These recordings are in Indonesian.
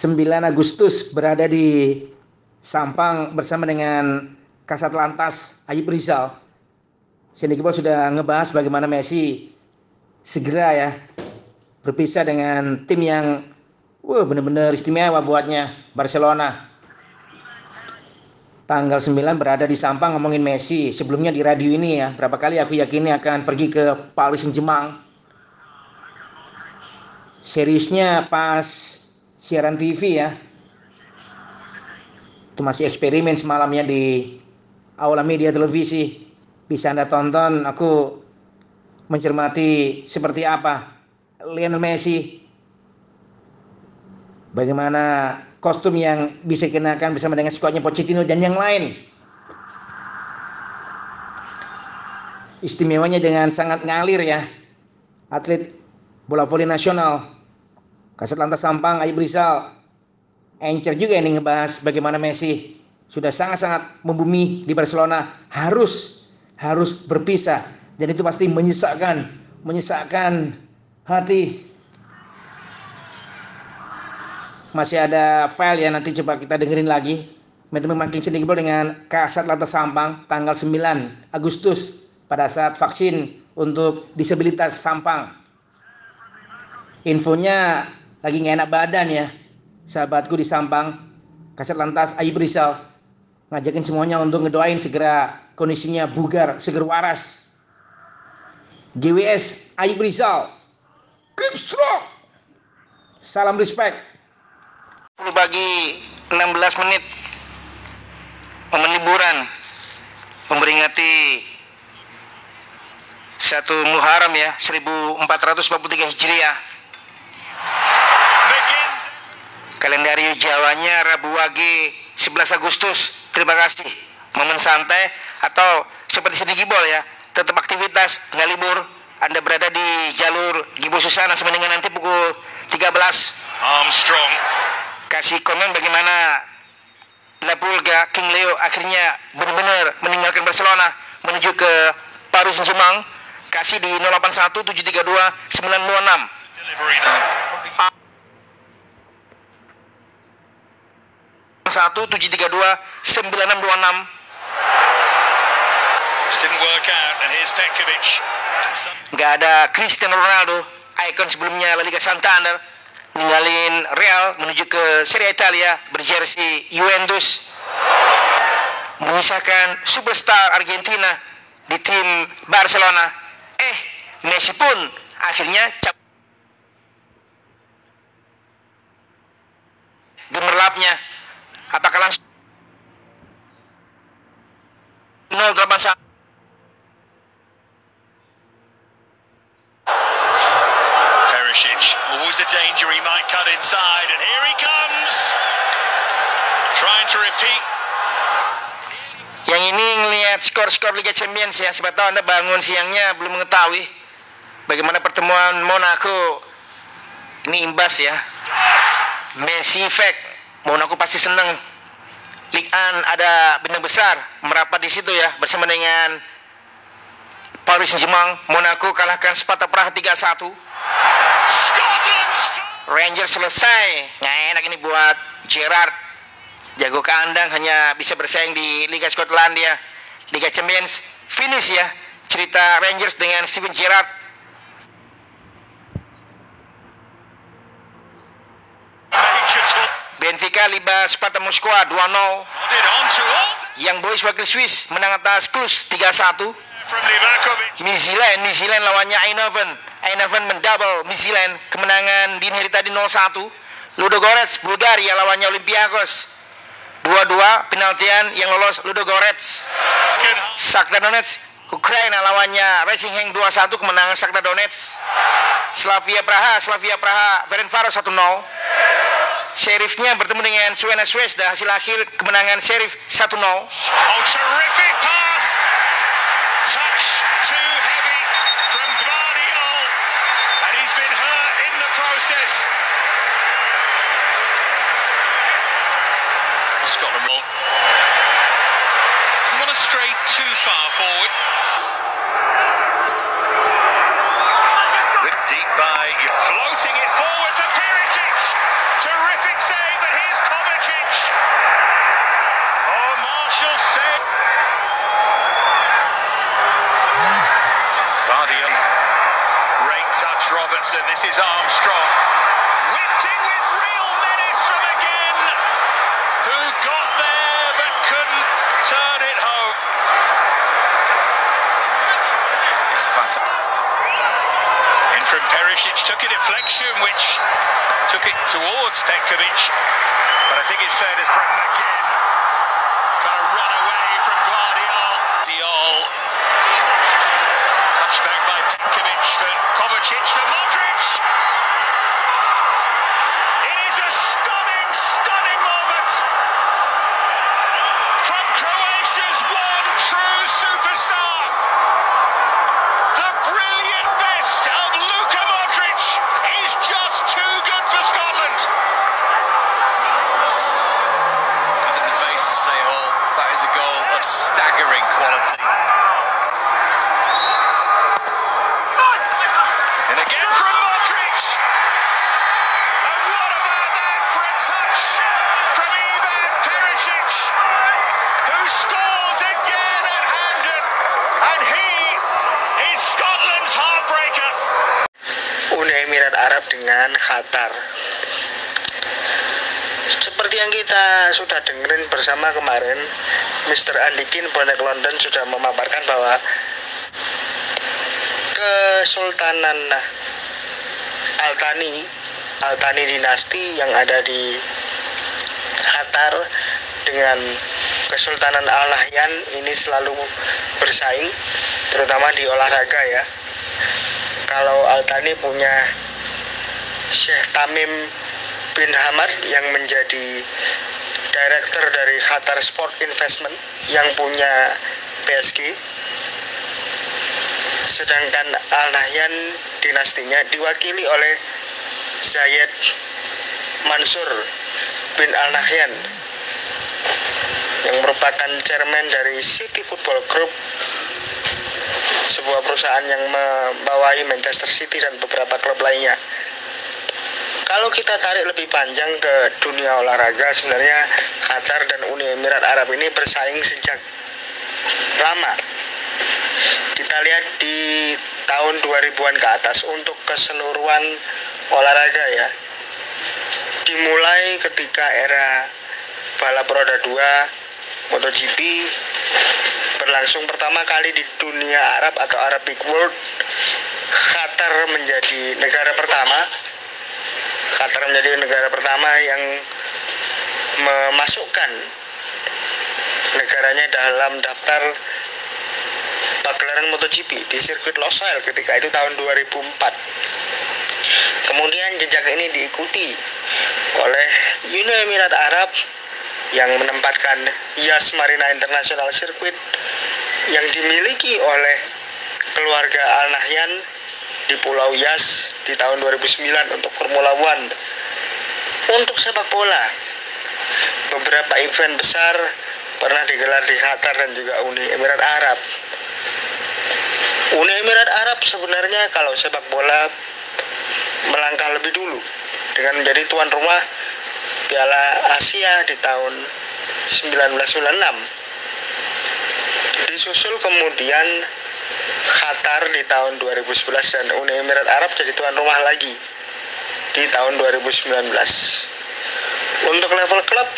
9 Agustus berada di Sampang bersama dengan Kasat Lantas Ayub Rizal. Sini kita sudah ngebahas bagaimana Messi segera ya berpisah dengan tim yang wah benar-benar istimewa buatnya Barcelona. Tanggal 9 berada di Sampang ngomongin Messi. Sebelumnya di radio ini ya, berapa kali aku yakin akan pergi ke Paris Saint-Germain. Seriusnya pas siaran TV ya. Itu masih eksperimen semalamnya di aula media televisi. Bisa Anda tonton aku mencermati seperti apa Lionel Messi. Bagaimana kostum yang bisa dikenakan bersama dengan skuadnya Pochettino dan yang lain. Istimewanya dengan sangat ngalir ya. Atlet bola voli nasional Kasat Lantas Sampang Ayub Rizal encer juga ini ngebahas bagaimana Messi sudah sangat-sangat membumi di Barcelona harus harus berpisah dan itu pasti menyesakkan, menyesakkan hati. Masih ada file ya nanti coba kita dengerin lagi. Metemen makin sedikit dengan Kasat Lantas Sampang tanggal 9 Agustus pada saat vaksin untuk disabilitas Sampang. Infonya lagi nggak enak badan ya. Sahabatku di Sampang, Kasat Lantas Ayub Rizal ngajakin semuanya untuk ngedoain segera kondisinya bugar, seger waras. GWS Ayub Rizal. Keep strong. Salam respect. 10 bagi 16 menit. Momen liburan. Memperingati satu Muharram ya, 1443 Hijriah. Kalendario Jawanya Rabu Wage 11 Agustus. Terima kasih. Momen santai atau seperti sini Gibol ya. Tetap aktivitas nggak libur. Anda berada di jalur Gibol Susana sampai dengan nanti pukul 13 Armstrong. Kasih komen bagaimana La Pulga King Leo akhirnya benar-benar meninggalkan Barcelona menuju ke Paris Saint-Germain. Kasih di 081 732 926 761 732 9626 Gak ada Cristiano Ronaldo, ikon sebelumnya La Liga Santander, ninggalin Real menuju ke Serie Italia berjersey Juventus. mengisahkan superstar Argentina di tim Barcelona. Eh, Messi pun akhirnya cap gemerlapnya apakah langsung 081 Perisic always the danger he might cut inside and here he comes trying to repeat Yang ini ngelihat skor-skor Liga Champions ya. Siapa tahu Anda bangun siangnya belum mengetahui bagaimana pertemuan Monaco ini imbas ya. Messi effect. Monaco pasti senang. Ligue 1 ada bintang besar merapat di situ ya bersama dengan Paris Saint-Germain. Monaco kalahkan Sparta Praha 3-1. Scotland's Rangers selesai. Nggak enak ini buat Gerrard. Jago kandang hanya bisa bersaing di Liga Skotlandia. Liga Champions finish ya. Cerita Rangers dengan Steven Gerrard. Benfica liba Sparta Moskwa 2-0. nodded on to Alton Yang Boys wakil Swiss menang atas Klus 3-1. from Livakovic Midtjylland, Midtjylland lawannya Eindhoven. Eindhoven mendouble Midtjylland kemenangan dini hari tadi 0-1. Ludogorets Bulgaria lawannya Olympiakos. 2-2 penaltian yang lolos Ludogorets. Shakhtar Donetsk Ukraina lawannya Racing Heng 2-1 kemenangan Shakhtar Donetsk. Slavia Praha, Slavia Praha Ferencvaros 1-0. Sheriffnya bertemu dengan Suena Zvezda hasil akhir kemenangan Sheriff 1-0. Oh, terrific pass! Touch too heavy from Guardiol, and he's been hurt in the process. Scotland roll. Too far forward. Robertson. This is Armstrong. Whipped in with real menace from again. Who got there but couldn't turn it home. It's a fantastic. In from Perisic, took a deflection which took it towards Petkovic. But I think it's fair to dengan Qatar. Seperti yang kita sudah dengerin bersama kemarin, Mr. Andikin Bonek London sudah memaparkan bahwa Kesultanan Al-Thani Al-Thani dinasti yang ada di Qatar dengan Kesultanan Al Nahyan ini selalu bersaing terutama di olahraga ya kalau Al-Thani punya Syekh Tamim bin Hamad yang menjadi director dari Qatar Sport Investment yang punya PSG sedangkan Al Nahyan dinastinya diwakili oleh Zayed Mansur bin Al Nahyan yang merupakan chairman dari City Football Group sebuah perusahaan yang membawahi Manchester City dan beberapa klub lainnya. Kalau kita tarik lebih panjang ke dunia olahraga, sebenarnya Qatar dan Uni Emirat Arab ini bersaing sejak lama. Kita lihat di tahun 2000-an ke atas untuk keseluruhan olahraga ya. Dimulai ketika era balap roda 2 MotoGP berlangsung pertama kali di dunia Arab atau Arabic World Qatar menjadi negara pertama Qatar menjadi negara pertama yang memasukkan negaranya dalam daftar pagelaran MotoGP di sirkuit Losail ketika itu tahun 2004 kemudian jejak ini diikuti oleh Uni Emirat Arab yang menempatkan Yas Marina International Circuit yang dimiliki oleh keluarga Al Nahyan di Pulau Yas di tahun 2009 untuk Formula One. Untuk sepak bola, beberapa event besar pernah digelar di Qatar dan juga Uni Emirat Arab. Uni Emirat Arab sebenarnya kalau sepak bola melangkah lebih dulu dengan menjadi tuan rumah Piala Asia di tahun 1996. Disusul kemudian Qatar di tahun 2011 dan Uni Emirat Arab jadi tuan rumah lagi di tahun 2019. Untuk level klub,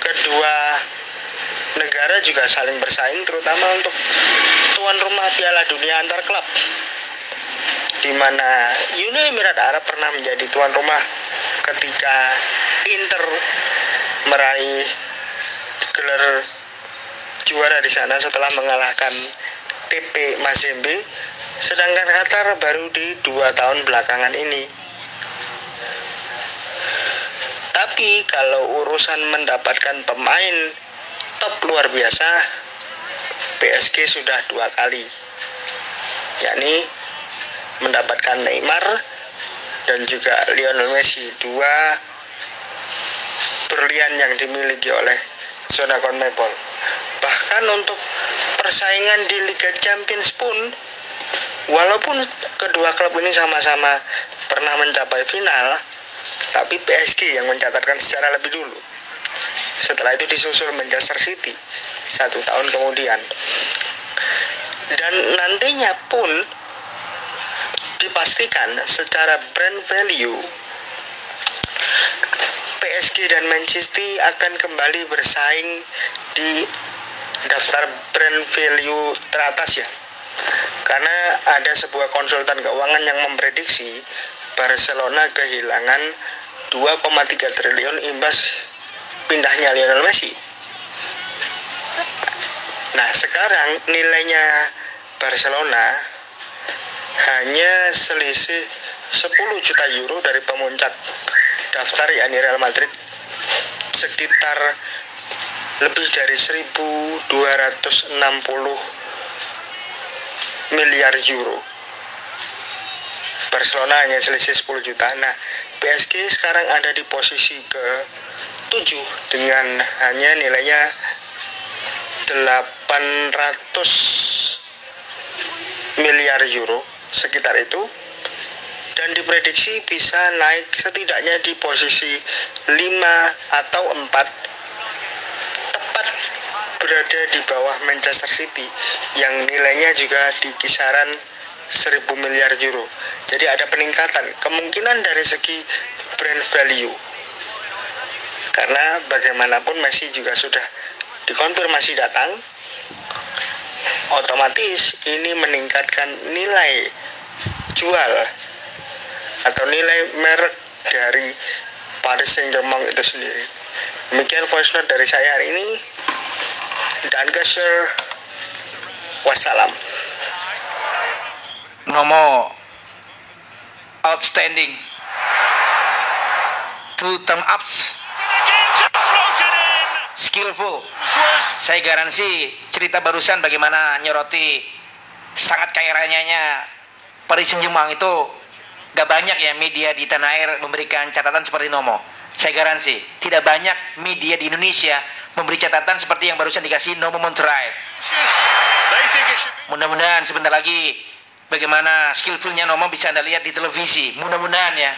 kedua negara juga saling bersaing terutama untuk tuan rumah Piala Dunia antar klub di mana Uni Emirat Arab pernah menjadi tuan rumah ketika Inter meraih gelar juara di sana setelah mengalahkan TP Mazembe sedangkan Qatar baru di dua tahun belakangan ini. Tapi kalau urusan mendapatkan pemain top luar biasa PSG sudah dua kali. Yakni mendapatkan Neymar dan juga Lionel Messi dua berlian yang dimiliki oleh zona CONMEBOL bahkan untuk persaingan di Liga Champions pun walaupun kedua klub ini sama-sama pernah mencapai final tapi PSG yang mencatatkan secara lebih dulu. Setelah itu disusul Manchester City satu tahun kemudian. Dan nantinya pun di dipastikan secara brand value PSG dan Manchester akan kembali bersaing di daftar brand value teratas ya karena ada sebuah konsultan keuangan yang memprediksi Barcelona kehilangan 2,3 triliun imbas pindahnya Lionel Messi. Nah, sekarang nilainya Barcelona hanya selisih 10 juta euro dari pemuncak daftar yakni Real Madrid sekitar lebih dari 1260 miliar euro. Barcelona hanya selisih 10 juta. Nah, PSG sekarang ada di posisi ke 7 dengan hanya nilainya 800 miliar euro sekitar itu dan diprediksi bisa naik setidaknya di posisi 5 atau 4 tepat berada di bawah Manchester City yang nilainya juga di kisaran 1000 miliar euro. Jadi ada peningkatan kemungkinan dari segi brand value. Karena bagaimanapun Messi juga sudah dikonfirmasi datang. Otomatis ini meningkatkan nilai jual atau nilai merek dari Paris Saint-Germain itu sendiri. Demikian voice note dari saya hari ini. Dan Sir. Wassalam. Nomo outstanding. Two thumb ups, skillful. Saya garansi cerita barusan bagaimana nyoroti sangat kaya rayanya Paris Saint-Germain itu gak banyak ya media di tanah air memberikan catatan seperti Nomo. Saya garansi tidak banyak media di Indonesia memberi catatan seperti yang barusan dikasih Nomo it should be. Mudah-mudahan sebentar lagi bagaimana skillfulnya Nomo bisa Anda lihat di televisi. Mudah-mudahan ya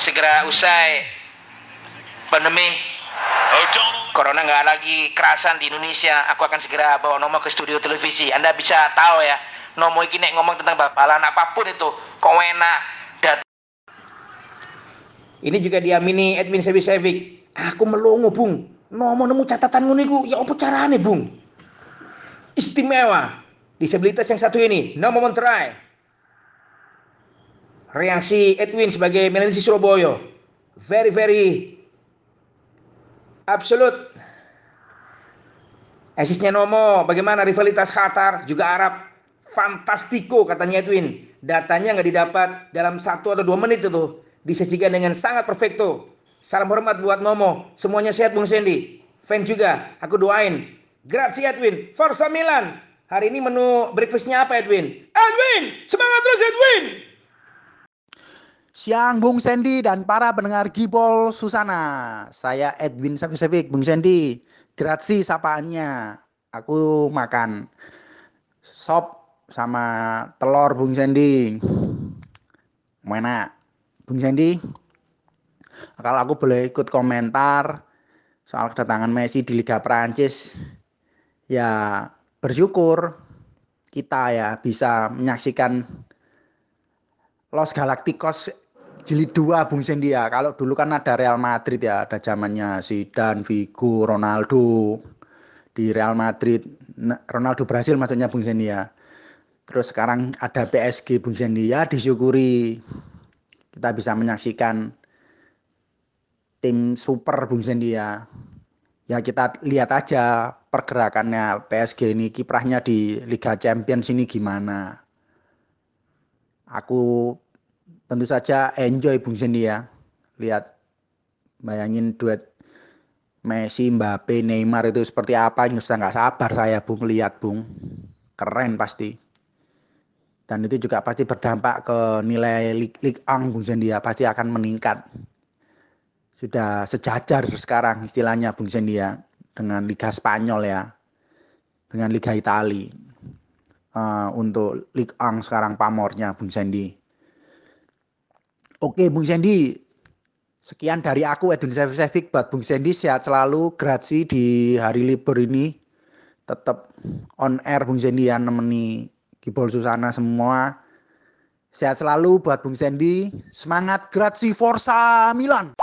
segera usai pandemi. Corona nggak lagi kerasan di Indonesia, aku akan segera bawa Nomo ke studio televisi. Anda bisa tahu ya, Nomo ini nek ngomong tentang bapalan apa pun itu, kok enak dat. Ini juga diamini Edwin Sevicevic. Aku melongo, Bung. Nomo nemu catatan ngono iku, ya apa carane, Bung? Istimewa. Disabilitas yang satu ini, Nomo Montreal. Reaksi Edwin sebagai Melensi Surabaya. Very, very Absolut. Asisnya Nomo, bagaimana rivalitas Qatar juga Arab? Fantastiko katanya Edwin. Datanya nggak didapat dalam satu atau dua menit itu. Disajikan dengan sangat perfecto. Salam hormat buat Nomo. Semuanya sehat Bung Sandy. Fans juga, aku doain. Grazie Edwin. Forza Milan. Hari ini menu breakfastnya apa Edwin? Edwin! Semangat terus Edwin! Siang Bung Sandy dan para pendengar Gibol Susana. Saya Edwin Savicevic, Bung Sandy. Grazie sapaannya. Aku makan sop sama telur Bung Sandy. Mana? Bung Sandy? Kalau aku boleh ikut komentar soal kedatangan Messi di Liga Prancis, ya bersyukur kita ya bisa menyaksikan Los Galacticos jilid 2 Bung Sendi ya. Kalau dulu kan ada Real Madrid ya, ada zamannya Zidane, Figo, Ronaldo di Real Madrid. Ronaldo Brasil maksudnya Bung Sendi ya. Terus sekarang ada PSG Bung Sendi ya, disyukuri kita bisa menyaksikan tim super Bung Sendi ya. Ya kita lihat aja pergerakannya PSG ini kiprahnya di Liga Champions ini gimana. Aku tentu saja enjoy Bung Sendi ya. Lihat bayangin duet Messi, Mbappe, Neymar itu seperti apa ini sudah nggak sabar saya Bung lihat Bung. Keren pasti. Dan itu juga pasti berdampak ke nilai Ligue, Ligue 1 Bung Sendi ya, pasti akan meningkat. Sudah sejajar sekarang istilahnya Bung Sendi ya dengan Liga Spanyol ya. Dengan Liga Italia. Uh, untuk Ligue 1 sekarang pamornya Bung Sendi. Oke Bung Sendi, sekian dari aku Edwin Sevik buat Bung Sendi sehat selalu, grazie di hari libur ini. Tetap on air Bung Sendi ya nemeni Gibol Susana semua. Sehat selalu buat Bung Sandy. Semangat Grazie Forza Milan.